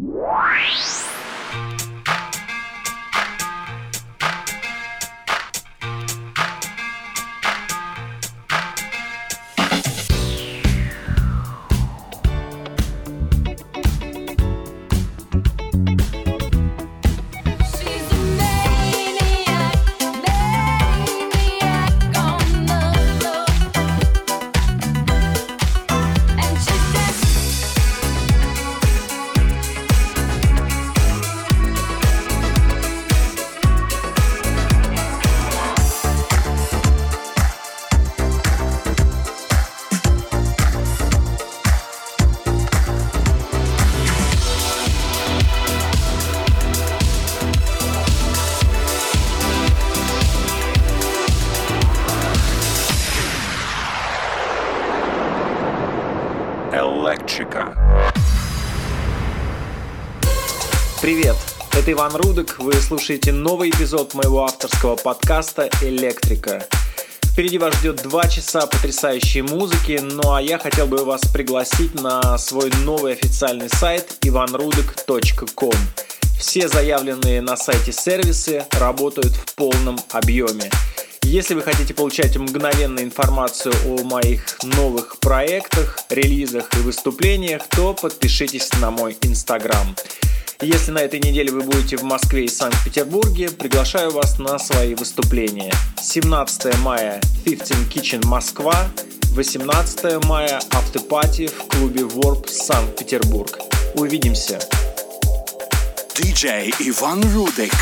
Электрика. Иван Рудок, вы слушаете новый эпизод моего авторского подкаста «Электрика». Впереди вас ждет два часа потрясающей музыки, ну а я хотел бы вас пригласить на свой новый официальный сайт ivanrudok.com. Все заявленные на сайте сервисы работают в полном объеме. Если вы хотите получать мгновенную информацию о моих новых проектах, релизах и выступлениях, то подпишитесь на мой инстаграм. Если на этой неделе вы будете в Москве и Санкт-Петербурге, приглашаю вас на свои выступления. 17 мая 15 Kitchen Москва, 18 мая автопати в клубе Warp Санкт-Петербург. Увидимся! DJ Иван Рудик.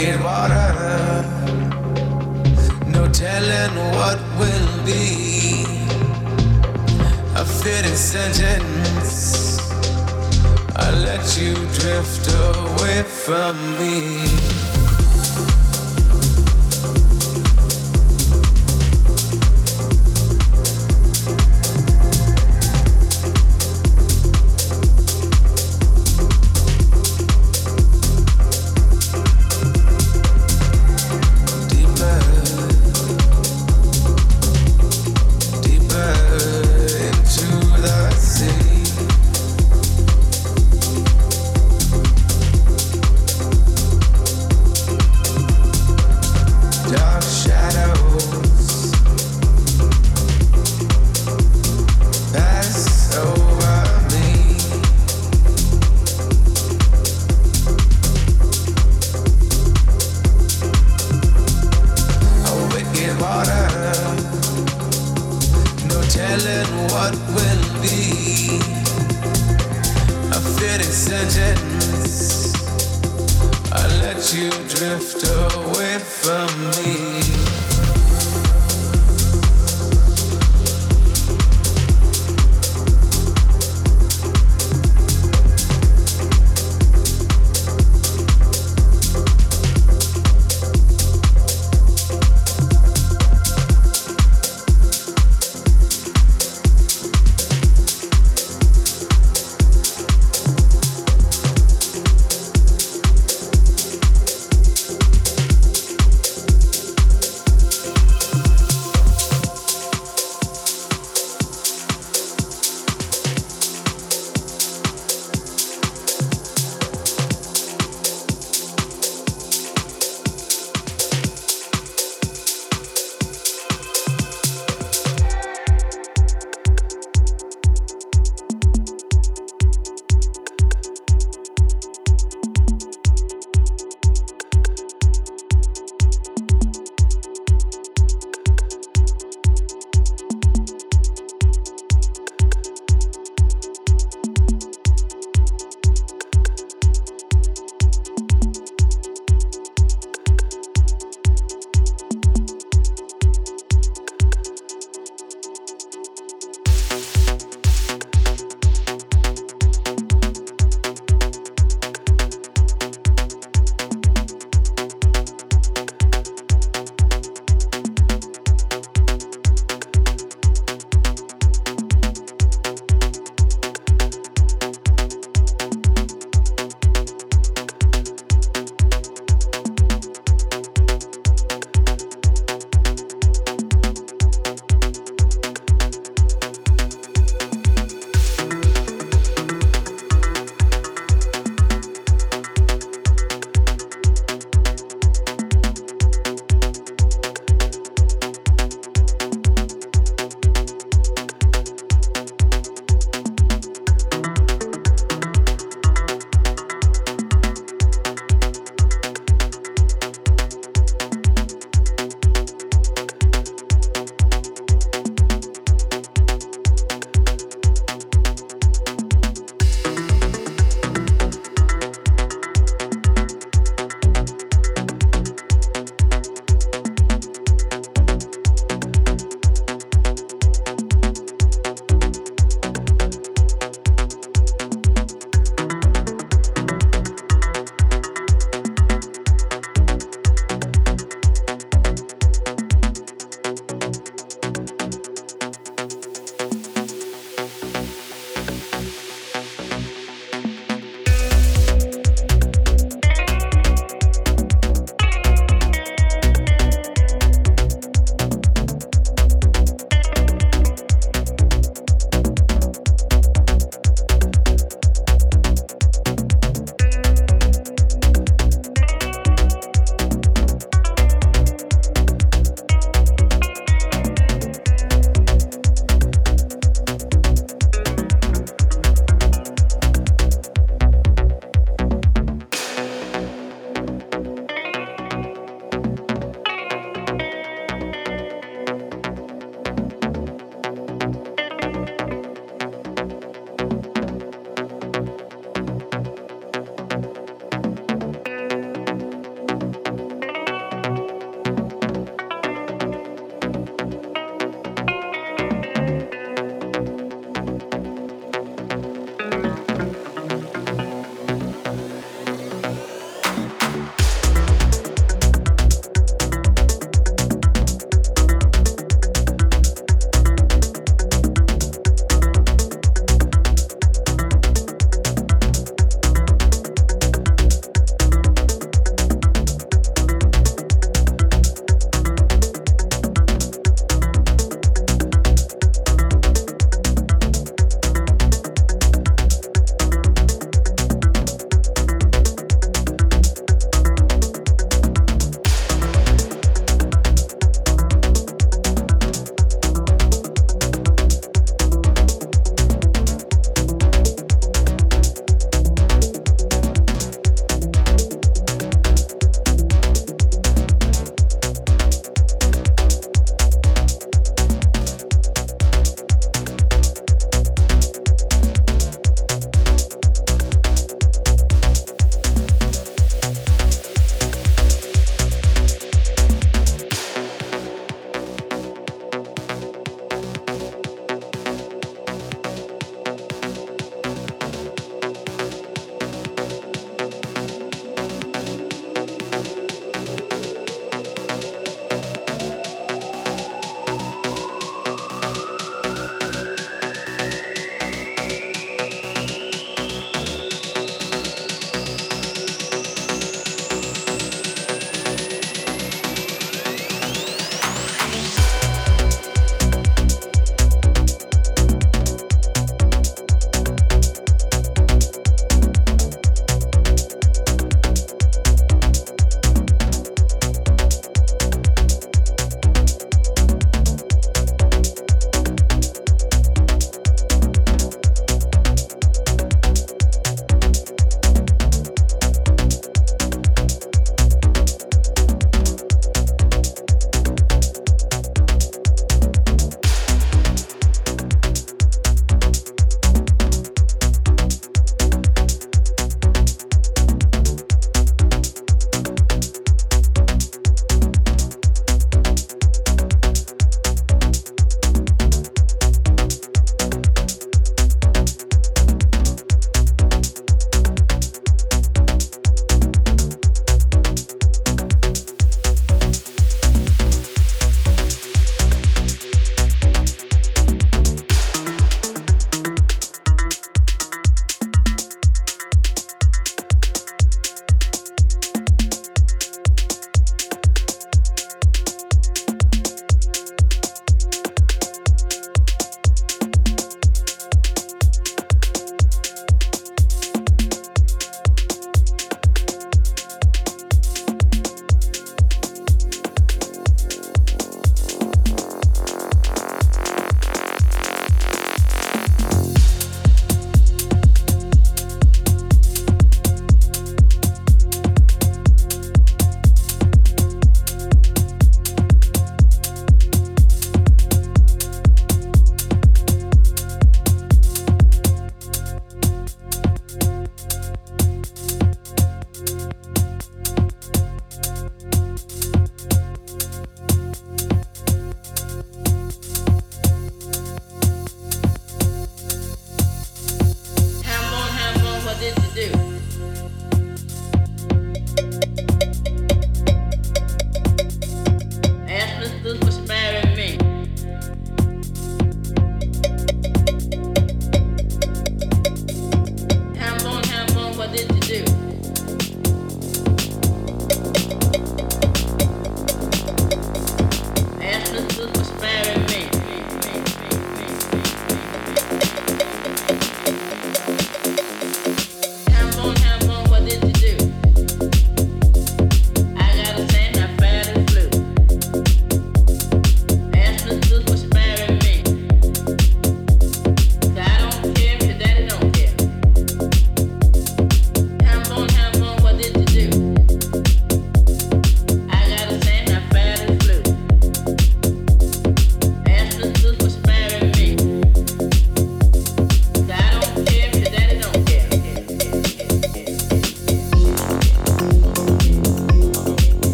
get. No telling what will be. A fitting sentence. I let you drift away from me.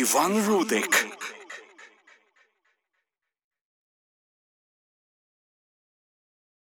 DJ Иван Рудик.